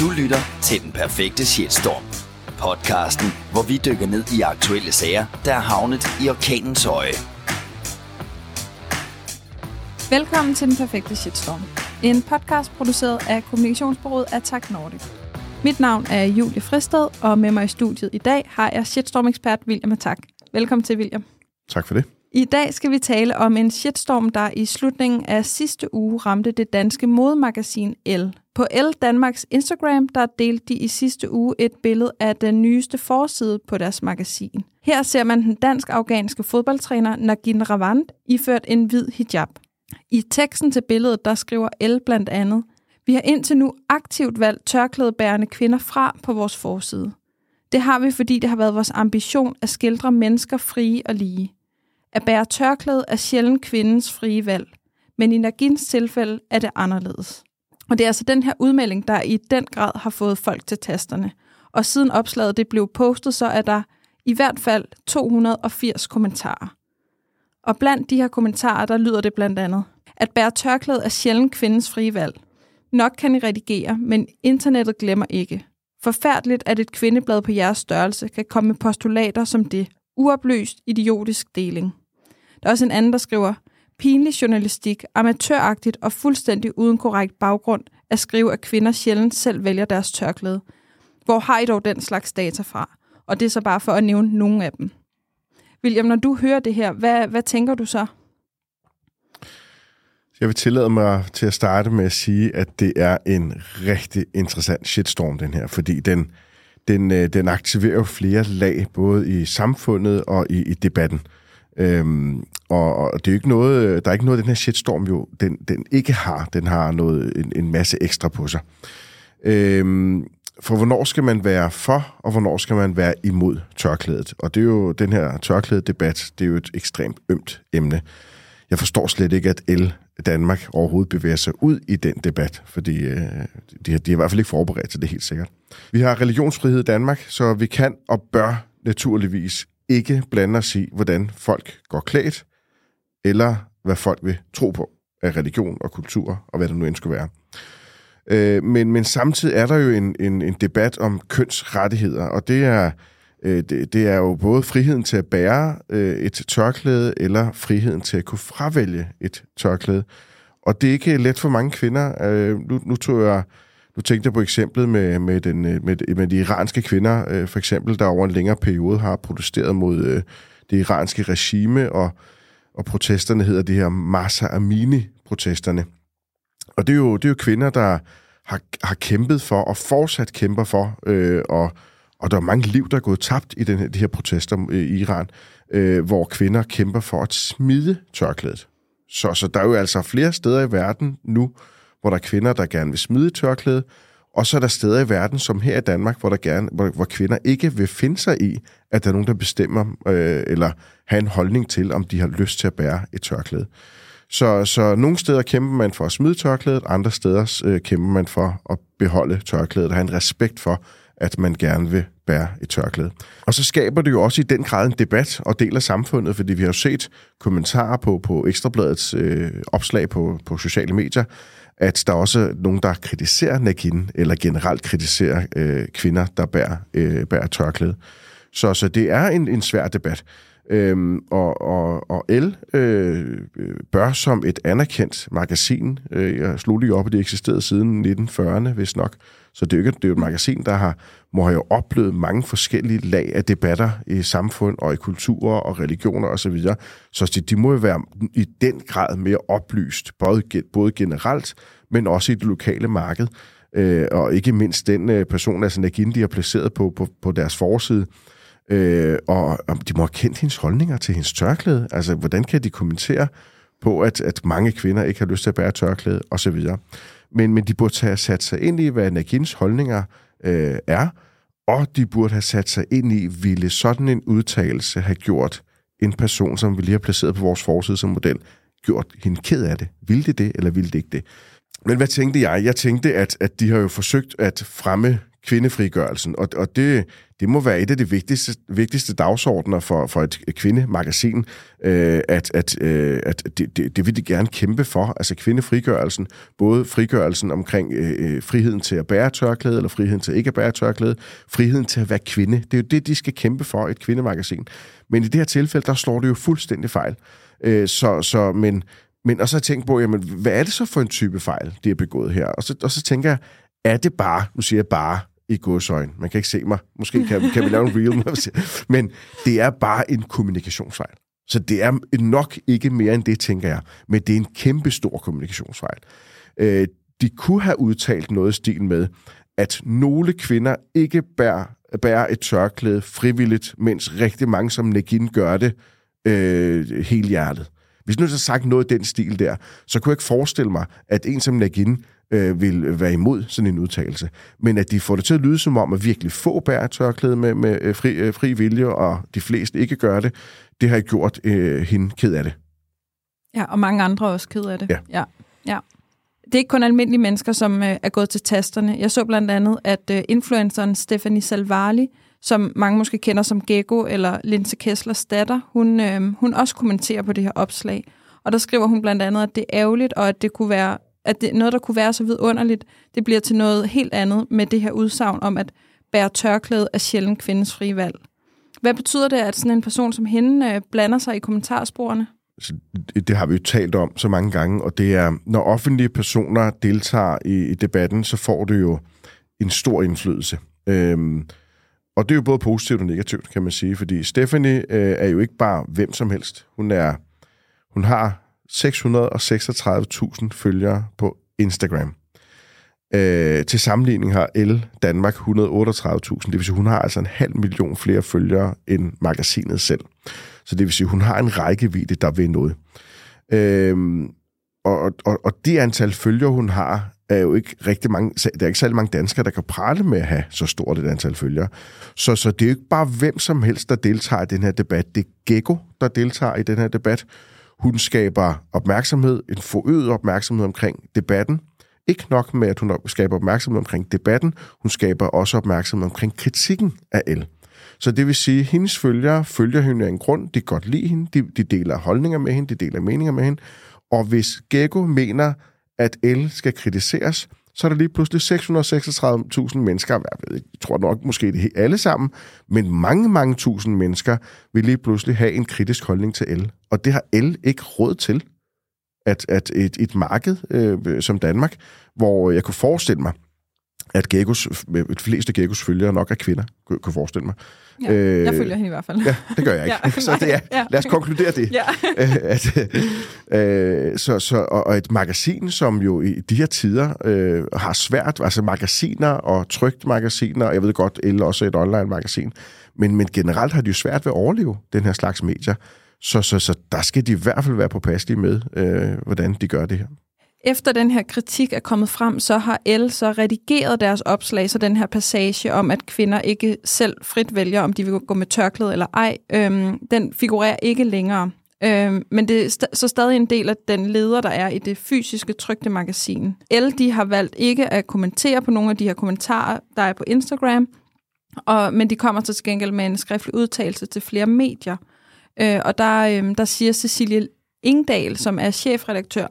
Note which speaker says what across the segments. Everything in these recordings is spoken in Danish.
Speaker 1: Du lytter til Den Perfekte Shitstorm. Podcasten, hvor vi dykker ned i aktuelle sager, der er havnet i orkanens øje.
Speaker 2: Velkommen til Den Perfekte Shitstorm. En podcast produceret af kommunikationsbureauet Attack Nordic. Mit navn er Julie Fristed, og med mig i studiet i dag har jeg shitstorm-ekspert William Attack. Velkommen til, William.
Speaker 3: Tak for det.
Speaker 2: I dag skal vi tale om en shitstorm, der i slutningen af sidste uge ramte det danske modemagasin L. På L Danmarks Instagram, der delte de i sidste uge et billede af den nyeste forside på deres magasin. Her ser man den dansk-afghanske fodboldtræner Nagin Ravand iført en hvid hijab. I teksten til billedet, der skriver L blandt andet, vi har indtil nu aktivt valgt tørklædebærende kvinder fra på vores forside. Det har vi, fordi det har været vores ambition at skildre mennesker frie og lige. At bære tørklæde er sjældent kvindens frie valg, men i Nagins tilfælde er det anderledes. Og det er altså den her udmelding, der i den grad har fået folk til tasterne. Og siden opslaget det blev postet, så er der i hvert fald 280 kommentarer. Og blandt de her kommentarer, der lyder det blandt andet, at bære tørklæde er sjældent kvindens frie valg. Nok kan I redigere, men internettet glemmer ikke. Forfærdeligt, at et kvindeblad på jeres størrelse kan komme med postulater som det. Uopløst, idiotisk deling. Der er også en anden, der skriver, pinlig journalistik, amatøragtigt og fuldstændig uden korrekt baggrund at skrive, at kvinder sjældent selv vælger deres tørklæde. Hvor har I dog den slags data fra? Og det er så bare for at nævne nogle af dem. William, når du hører det her, hvad, hvad tænker du så?
Speaker 3: Jeg vil tillade mig til at starte med at sige, at det er en rigtig interessant shitstorm, den her, fordi den, den, øh, den aktiverer jo flere lag, både i samfundet og i, i debatten. Øhm, og, og det er jo ikke noget, der er ikke noget, den her shitstorm jo, den, den ikke har. Den har noget, en, en masse ekstra på sig. Øhm, for hvornår skal man være for, og hvornår skal man være imod tørklædet? Og det er jo den her tørklædedebat, det er jo et ekstremt ømt emne. Jeg forstår slet ikke, at El Danmark overhovedet bevæger sig ud i den debat, fordi øh, de, har, de har i hvert fald ikke forberedt til det helt sikkert. Vi har religionsfrihed i Danmark, så vi kan og bør naturligvis ikke blande os i, hvordan folk går klædt, eller hvad folk vil tro på af religion og kultur, og hvad det nu end skulle være. Øh, men, men samtidig er der jo en, en, en debat om kønsrettigheder, og det er, øh, det, det er jo både friheden til at bære øh, et tørklæde, eller friheden til at kunne fravælge et tørklæde. Og det er ikke let for mange kvinder. Øh, nu, nu tror jeg nu tænkte jeg på eksemplet med, med, den, øh, med, med de iranske kvinder, øh, for eksempel, der over en længere periode har protesteret mod øh, det iranske regime, og, og protesterne hedder det her Masa Amini-protesterne. Og det er, jo, det er jo kvinder, der har, har kæmpet for, og fortsat kæmper for, øh, og, og der er mange liv, der er gået tabt i den, de her protester øh, i Iran, øh, hvor kvinder kæmper for at smide tørklædet. Så, så der er jo altså flere steder i verden nu, hvor der er kvinder, der gerne vil smide tørklæde, og så er der steder i verden, som her i Danmark, hvor, der gerne, hvor, hvor kvinder ikke vil finde sig i, at der er nogen, der bestemmer øh, eller har en holdning til, om de har lyst til at bære et tørklæde. Så, så nogle steder kæmper man for at smide tørklædet, andre steder øh, kæmper man for at beholde tørklædet og have en respekt for, at man gerne vil bære et tørklæde. Og så skaber det jo også i den grad en debat og del af samfundet, fordi vi har jo set kommentarer på, på Ekstrabladets øh, opslag på, på sociale medier, at der også er nogen, der kritiserer Nakin, eller generelt kritiserer øh, kvinder, der bærer, øh, bærer tørklæde. Så, så det er en, en svær debat. Øhm, og, og, og El øh, bør som et anerkendt magasin, øh, jeg slog lige op, at det eksisterede siden 1940'erne, hvis nok, så det er jo, ikke, det er jo et magasin, der har, må have jo oplevet mange forskellige lag af debatter i samfund og i kulturer og religioner osv. Så, så de, de må jo være i den grad mere oplyst, både, både generelt, men også i det lokale marked. Øh, og ikke mindst den øh, person, altså Nagin, de har placeret på, på, på deres forside, Øh, Øh, og, om de må have kendt hendes holdninger til hendes tørklæde. Altså, hvordan kan de kommentere på, at, at mange kvinder ikke har lyst til at bære tørklæde, osv. Men, men de burde have sat sig ind i, hvad Nagins holdninger øh, er, og de burde have sat sig ind i, ville sådan en udtalelse have gjort en person, som vi lige har placeret på vores forside som model, gjort hende ked af det? Ville det det, eller ville det ikke det? Men hvad tænkte jeg? Jeg tænkte, at, at de har jo forsøgt at fremme kvindefrigørelsen. Og, og det, det må være et af de vigtigste, vigtigste dagsordner for, for et kvindemagasin, øh, at, at, øh, at det, det, det vil de gerne kæmpe for. Altså kvindefrigørelsen, både frigørelsen omkring øh, øh, friheden til at bære tørklæde, eller friheden til ikke at bære tørklæde, friheden til at være kvinde. Det er jo det, de skal kæmpe for, et kvindemagasin. Men i det her tilfælde, der slår det jo fuldstændig fejl. Øh, så, så, men, men, og så har jeg tænkt på, jamen, hvad er det så for en type fejl, de har begået her? Og så, og så tænker jeg, er det bare, nu siger jeg bare, i godsøjen. Man kan ikke se mig. Måske kan, kan vi lave en reel. Men det er bare en kommunikationsfejl. Så det er nok ikke mere end det, tænker jeg. Men det er en kæmpe stor kommunikationsfejl. Øh, de kunne have udtalt noget i stil med, at nogle kvinder ikke bærer, bærer et tørklæde frivilligt, mens rigtig mange som Negin gør det øh, helt hjertet. Hvis nu så sagt noget i den stil der, så kunne jeg ikke forestille mig, at en som Nagin øh, vil være imod sådan en udtalelse. Men at de får det til at lyde som om, at virkelig få bærer tørklæde med, med øh, fri, øh, fri vilje, og de fleste ikke gør det, det har gjort øh, hende ked af det.
Speaker 2: Ja, og mange andre også ked af det.
Speaker 3: Ja.
Speaker 2: ja. ja. Det er ikke kun almindelige mennesker, som øh, er gået til tasterne. Jeg så blandt andet, at øh, influenceren Stephanie Salvali, som mange måske kender som Gecko eller Linse Kesslers datter, hun, øh, hun også kommenterer på det her opslag. Og der skriver hun blandt andet, at det er ærgerligt, og at det kunne være at det, noget, der kunne være så vidunderligt, det bliver til noget helt andet med det her udsagn om, at bære tørklæde er sjældent kvindens frie valg. Hvad betyder det, at sådan en person som hende øh, blander sig i kommentarsporene?
Speaker 3: Altså, det har vi jo talt om så mange gange, og det er, når offentlige personer deltager i, i debatten, så får det jo en stor indflydelse. Øhm, og det er jo både positivt og negativt, kan man sige, fordi Stephanie øh, er jo ikke bare hvem som helst. Hun er, hun har 636.000 følgere på Instagram. Øh, til sammenligning har El Danmark 138.000, det vil sige, hun har altså en halv million flere følgere end magasinet selv. Så det vil sige, hun har en rækkevidde, der vil noget. Øh, og, og, og det antal følgere, hun har, er jo ikke rigtig mange, der er ikke særlig mange danskere, der kan prale med at have så stort et antal følgere. Så, så det er jo ikke bare hvem som helst, der deltager i den her debat. Det er Gekko, der deltager i den her debat. Hun skaber opmærksomhed, en forøget opmærksomhed omkring debatten. Ikke nok med, at hun skaber opmærksomhed omkring debatten, hun skaber også opmærksomhed omkring kritikken af El. Så det vil sige, at hendes følgere følger hende af en grund, de godt lide hende, de, de deler holdninger med hende, de deler meninger med hende. Og hvis Gekko mener, at El skal kritiseres, så er der lige pludselig 636.000 mennesker, jeg, jeg tror nok måske det alle sammen, men mange, mange tusind mennesker vil lige pludselig have en kritisk holdning til el. Og det har el ikke råd til, at, at et, et marked øh, som Danmark, hvor jeg kunne forestille mig, at Geckos, de fleste Geckos følgere nok er kvinder, kunne jeg forestille mig.
Speaker 2: Ja, øh, jeg følger hende i hvert fald.
Speaker 3: Ja, det gør jeg ikke. ja, så det er, ja. lad os konkludere det. Ja. at, øh, så, så, og, og et magasin, som jo i de her tider øh, har svært, altså magasiner og trygt magasiner, jeg ved godt, El også et online-magasin, men, men generelt har de jo svært ved at overleve den her slags medier. Så, så, så der skal de i hvert fald være påpasselige med, øh, hvordan de gør det her.
Speaker 2: Efter den her kritik er kommet frem, så har El så redigeret deres opslag, så den her passage om, at kvinder ikke selv frit vælger, om de vil gå med tørklæde eller ej, øhm, den figurerer ikke længere. Øhm, men det er st- så stadig en del af den leder, der er i det fysiske trygte magasin. El de har valgt ikke at kommentere på nogle af de her kommentarer, der er på Instagram, og, men de kommer så til gengæld med en skriftlig udtalelse til flere medier. Øh, og der, øh, der siger Cecilie Ingdal, som er chefredaktør,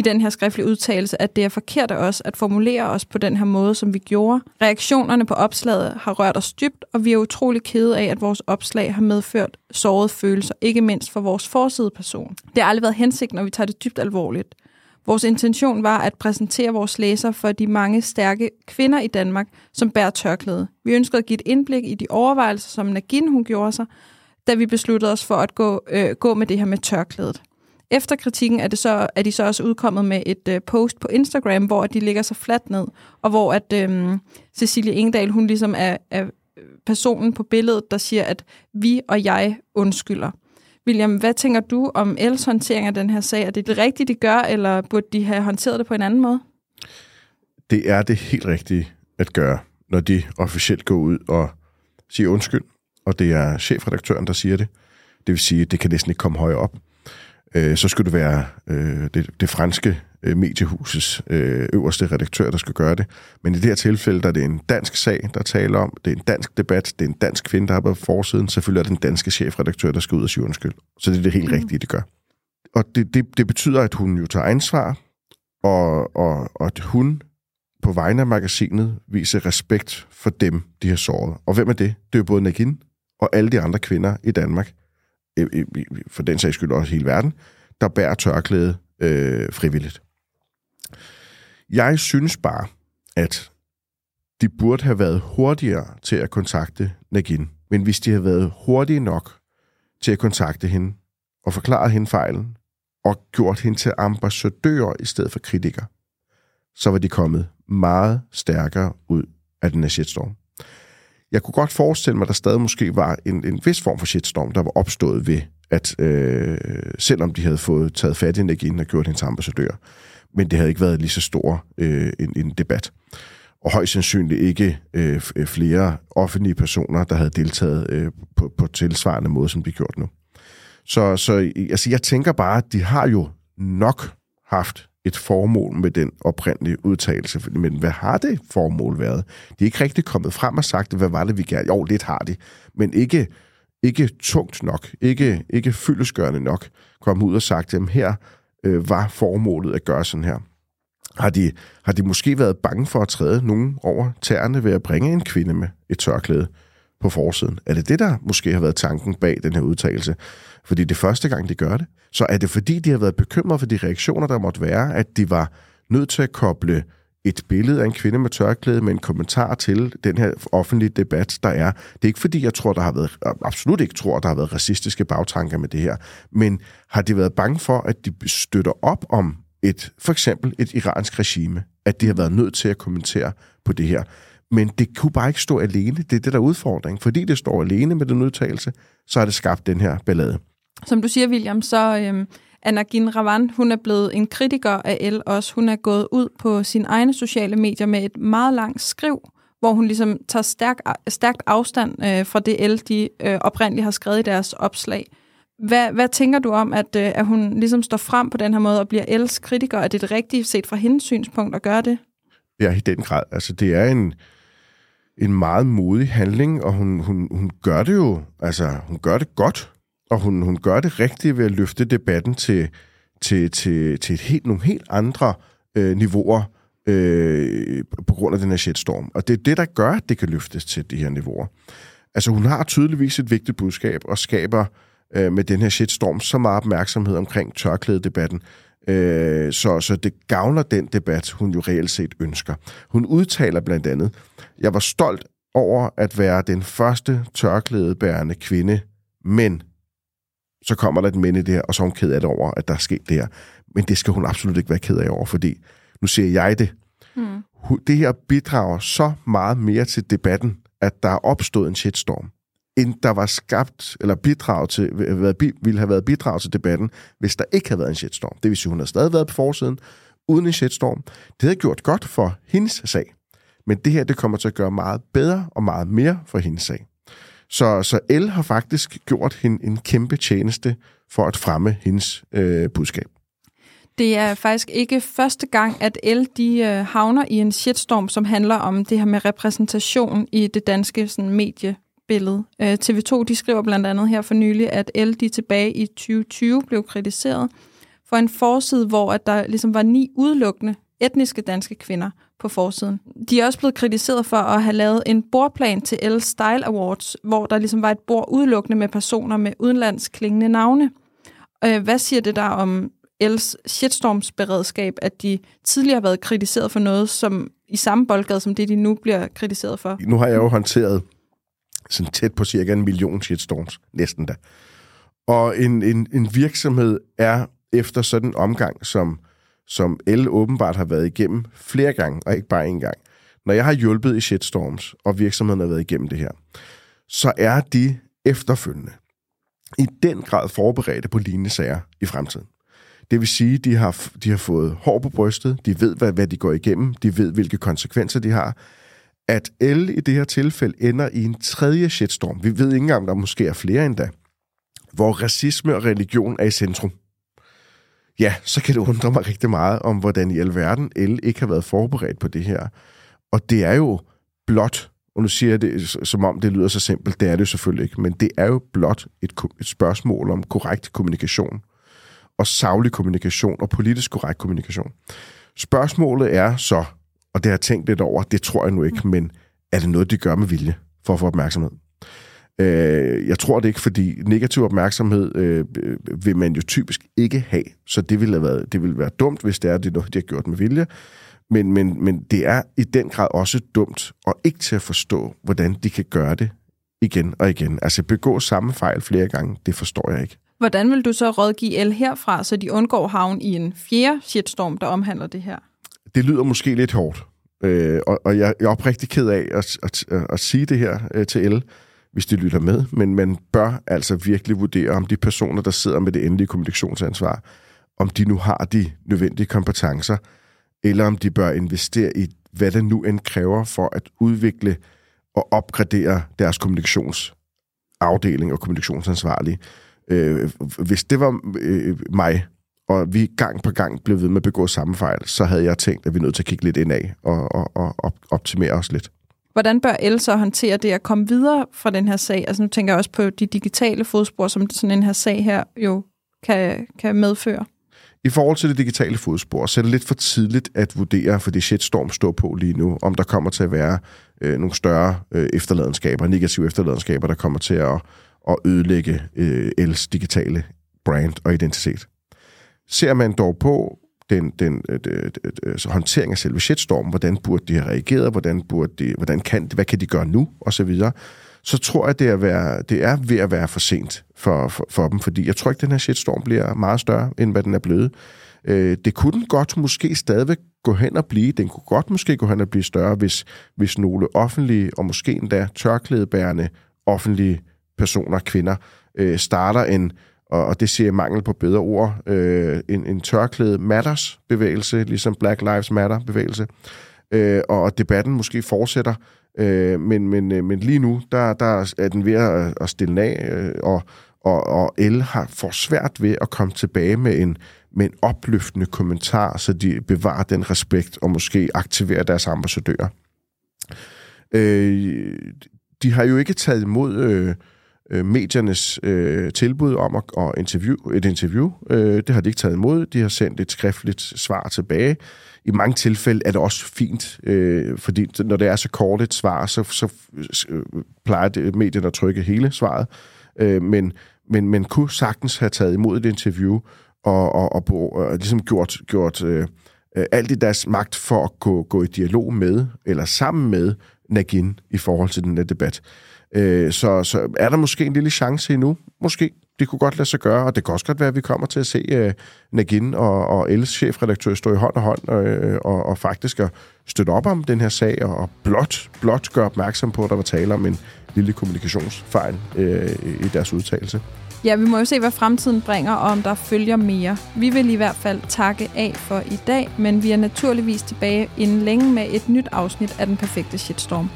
Speaker 2: i den her skriftlige udtalelse, at det er forkert af os at formulere os på den her måde, som vi gjorde. Reaktionerne på opslaget har rørt os dybt, og vi er utrolig kede af, at vores opslag har medført sårede følelser, ikke mindst for vores forsideperson. Det har aldrig været hensigt, når vi tager det dybt alvorligt. Vores intention var at præsentere vores læser for de mange stærke kvinder i Danmark, som bærer tørklæde. Vi ønskede at give et indblik i de overvejelser, som Nagin hun gjorde sig, da vi besluttede os for at gå, øh, gå med det her med tørklædet. Efter kritikken er, det så, er de så også udkommet med et øh, post på Instagram, hvor de ligger så fladt ned, og hvor at øh, Cecilie Engdahl, hun ligesom er, er personen på billedet, der siger, at vi og jeg undskylder. William, hvad tænker du om Els håndtering af den her sag? Er det det rigtige, de gør, eller burde de have håndteret det på en anden måde?
Speaker 3: Det er det helt rigtige at gøre, når de officielt går ud og siger undskyld, og det er chefredaktøren, der siger det. Det vil sige, at det kan næsten ikke komme højere op øh, så skulle det være øh, det, det franske øh, mediehusets øh, øverste redaktør, der skal gøre det. Men i det her tilfælde, der er det en dansk sag, der taler om, det er en dansk debat, det er en dansk kvinde, der har på forsiden, selvfølgelig er det den danske chefredaktør, der skal ud og sige undskyld. Så det er det helt mm. rigtige, det gør. Og det, det, det betyder, at hun jo tager ansvar, og, og, og at hun på vegne af magasinet viser respekt for dem, de har såret. Og hvem er det? Det er jo både Nagin og alle de andre kvinder i Danmark, for den sags skyld også hele verden, der bærer tørklæde øh, frivilligt. Jeg synes bare, at de burde have været hurtigere til at kontakte Nagin. Men hvis de havde været hurtige nok til at kontakte hende og forklare hende fejlen, og gjort hende til ambassadør i stedet for kritiker, så var de kommet meget stærkere ud af den her shitstorm. Jeg kunne godt forestille mig, at der stadig måske var en, en vis form for shitstorm, der var opstået ved, at øh, selvom de havde fået taget fat i Nagin og gjort hende til ambassadør, men det havde ikke været lige så stor øh, en, en debat. Og højst sandsynligt ikke øh, øh flere offentlige personer, der havde deltaget øh, på, på tilsvarende måde, som de gjort nu. Så, så altså, jeg tænker bare, at de har jo nok haft et formål med den oprindelige udtalelse. Men hvad har det formål været? De er ikke rigtig kommet frem og sagt, hvad var det, vi gerne... Jo, lidt har de, men ikke, ikke tungt nok, ikke, ikke fyldesgørende nok. Kom ud og sagt, at her øh, var formålet at gøre sådan her. Har de, har de måske været bange for at træde nogen over tæerne ved at bringe en kvinde med et tørklæde på forsiden? Er det det, der måske har været tanken bag den her udtalelse? fordi det er første gang, de gør det, så er det fordi, de har været bekymret for de reaktioner, der måtte være, at de var nødt til at koble et billede af en kvinde med tørklæde med en kommentar til den her offentlige debat, der er. Det er ikke fordi, jeg tror, der har været, absolut ikke tror, der har været racistiske bagtanker med det her, men har de været bange for, at de støtter op om et, for eksempel et iransk regime, at de har været nødt til at kommentere på det her. Men det kunne bare ikke stå alene. Det er det, der er udfordring. Fordi det står alene med den udtalelse, så har det skabt den her ballade.
Speaker 2: Som du siger, William, så øhm, Anna Gin Ravan, hun er blevet en kritiker af El også. Hun er gået ud på sine egne sociale medier med et meget langt skriv, hvor hun ligesom tager stærk, stærkt afstand øh, fra det El, de øh, oprindeligt har skrevet i deres opslag. Hvad, hvad tænker du om, at, øh, at hun ligesom står frem på den her måde og bliver Els kritiker? Er det det rigtige set fra hendes synspunkt at gøre det?
Speaker 3: Ja, i den grad. Altså, det er en, en meget modig handling, og hun, hun, hun gør det jo, altså, hun gør det godt og hun, hun gør det rigtigt ved at løfte debatten til, til, til, til et helt, nogle helt andre øh, niveauer øh, på grund af den her shitstorm. Og det er det, der gør, at det kan løftes til de her niveauer. Altså hun har tydeligvis et vigtigt budskab og skaber øh, med den her shitstorm så meget opmærksomhed omkring tørklædedebatten, øh, så, så det gavner den debat, hun jo reelt set ønsker. Hun udtaler blandt andet, jeg var stolt over at være den første tørklædebærende kvinde, men så kommer der et mænd i det her, og så er hun ked af det over, at der er sket det her. Men det skal hun absolut ikke være ked af over, fordi nu siger jeg det. Mm. Det her bidrager så meget mere til debatten, at der er opstået en shitstorm, end der var skabt, eller bidrag til, ville have været bidrag til debatten, hvis der ikke havde været en shitstorm. Det vil sige, hun havde stadig været på forsiden, uden en shitstorm. Det havde gjort godt for hendes sag. Men det her, det kommer til at gøre meget bedre og meget mere for hendes sag. Så, så El har faktisk gjort hende en kæmpe tjeneste for at fremme hendes øh, budskab.
Speaker 2: Det er faktisk ikke første gang, at El de øh, havner i en shitstorm, som handler om det her med repræsentation i det danske sådan, mediebillede. Øh, TV2 de skriver blandt andet her for nylig, at El de tilbage i 2020 blev kritiseret for en forside, hvor at der ligesom var ni udelukkende etniske danske kvinder på forsiden. De er også blevet kritiseret for at have lavet en bordplan til L Style Awards, hvor der ligesom var et bord udelukkende med personer med udenlandsk klingende navne. Øh, hvad siger det der om Els shitstormsberedskab, at de tidligere har været kritiseret for noget, som i samme boldgade som det, de nu bliver kritiseret for?
Speaker 3: Nu har jeg jo håndteret sådan tæt på cirka en million shitstorms, næsten da. Og en, en, en virksomhed er efter sådan en omgang, som som El åbenbart har været igennem flere gange, og ikke bare én gang. Når jeg har hjulpet i shitstorms, og virksomheden har været igennem det her, så er de efterfølgende i den grad forberedte på lignende sager i fremtiden. Det vil sige, de har, de har fået hår på brystet, de ved, hvad, hvad de går igennem, de ved, hvilke konsekvenser de har. At El i det her tilfælde ender i en tredje shitstorm, vi ved ikke engang, om der måske er flere endda, hvor racisme og religion er i centrum ja, så kan det undre mig rigtig meget om, hvordan i alverden El ikke har været forberedt på det her. Og det er jo blot, og nu siger jeg det, som om det lyder så simpelt, det er det jo selvfølgelig ikke, men det er jo blot et, et spørgsmål om korrekt kommunikation, og savlig kommunikation, og politisk korrekt kommunikation. Spørgsmålet er så, og det har jeg tænkt lidt over, det tror jeg nu ikke, men er det noget, de gør med vilje for at få opmærksomhed? Øh, jeg tror det ikke, fordi negativ opmærksomhed øh, vil man jo typisk ikke have, så det ville, have været, det ville være dumt, hvis det er, det noget, de har gjort med vilje. Men, men, men det er i den grad også dumt, og ikke til at forstå, hvordan de kan gøre det igen og igen. Altså begå samme fejl flere gange, det forstår jeg ikke.
Speaker 2: Hvordan vil du så rådgive el herfra, så de undgår havn i en fjerde shitstorm, der omhandler det her?
Speaker 3: Det lyder måske lidt hårdt, øh, og, og jeg, jeg er oprigtig ked af at, at, at, at sige det her øh, til el, hvis de lytter med, men man bør altså virkelig vurdere, om de personer, der sidder med det endelige kommunikationsansvar, om de nu har de nødvendige kompetencer, eller om de bør investere i, hvad det nu end kræver for at udvikle og opgradere deres kommunikationsafdeling og kommunikationsansvarlige. Øh, hvis det var øh, mig, og vi gang på gang blev ved med at begå samme fejl, så havde jeg tænkt, at vi er nødt til at kigge lidt indad og, og, og optimere os lidt.
Speaker 2: Hvordan bør El så håndtere det at komme videre fra den her sag? Altså nu tænker jeg også på de digitale fodspor, som sådan en her sag her jo kan, kan medføre.
Speaker 3: I forhold til det digitale fodspor, så er det lidt for tidligt at vurdere, for det shitstorm står på lige nu, om der kommer til at være øh, nogle større øh, efterladenskaber, negative efterladenskaber, der kommer til at, at ødelægge øh, Els digitale brand og identitet. Ser man dog på den, den øh, øh, håndtering af selve shitstorm, hvordan burde de have reageret, hvordan, burde de, hvordan kan, hvad kan de gøre nu, og så videre, så tror jeg, det er, være, det er ved at være for sent for, for, for dem, fordi jeg tror ikke, den her shitstorm bliver meget større, end hvad den er blevet. Øh, det kunne den godt måske stadigvæk gå hen og blive. Den kunne godt måske gå hen og blive større, hvis, hvis nogle offentlige, og måske endda tørklædebærende offentlige personer, kvinder, øh, starter en, og, og det ser mangel på bedre ord, øh, en, en tørklæde matters bevægelse, ligesom Black Lives Matter bevægelse, øh, og debatten måske fortsætter, øh, men, men, øh, men lige nu, der, der er den ved at, at stille af, øh, og, og, og El har for svært ved at komme tilbage med en, med en opløftende kommentar, så de bevarer den respekt og måske aktiverer deres ambassadører. Øh, de har jo ikke taget imod øh, øh, mediernes øh, tilbud om at, at interview, et interview. Øh, det har de ikke taget imod. De har sendt et skriftligt svar tilbage. I mange tilfælde er det også fint, øh, fordi når det er så kort et svar, så, så øh, plejer det, medierne at trykke hele svaret. Øh, men, men men kunne sagtens have taget imod et interview og, og, og, og, og ligesom gjort, gjort øh, øh, alt i deres magt for at gå, gå i dialog med, eller sammen med Nagin i forhold til den her debat. Øh, så, så er der måske en lille chance endnu. Måske. Det kunne godt lade sig gøre, og det kan også godt være, at vi kommer til at se øh, Nagin og, og Els chefredaktør stå i hånd og hånd øh, og, og faktisk at støtte op om den her sag og, og blot, blot gøre opmærksom på, at der var tale om en lille kommunikationsfejl øh, i deres udtalelse.
Speaker 2: Ja, vi må jo se, hvad fremtiden bringer, og om der følger mere. Vi vil i hvert fald takke af for i dag, men vi er naturligvis tilbage inden længe med et nyt afsnit af Den Perfekte Shitstorm.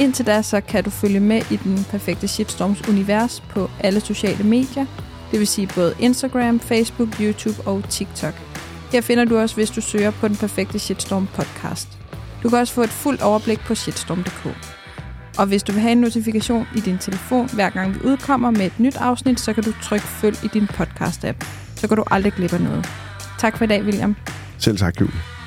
Speaker 2: Indtil da, så kan du følge med i Den Perfekte Shitstorms univers på alle sociale medier, det vil sige både Instagram, Facebook, YouTube og TikTok. Her finder du også, hvis du søger på Den Perfekte Shitstorm podcast. Du kan også få et fuldt overblik på shitstorm.dk. Og hvis du vil have en notifikation i din telefon, hver gang vi udkommer med et nyt afsnit, så kan du trykke følg i din podcast-app. Så går du aldrig glip af noget. Tak for i dag, William.
Speaker 3: Selv tak, Julie.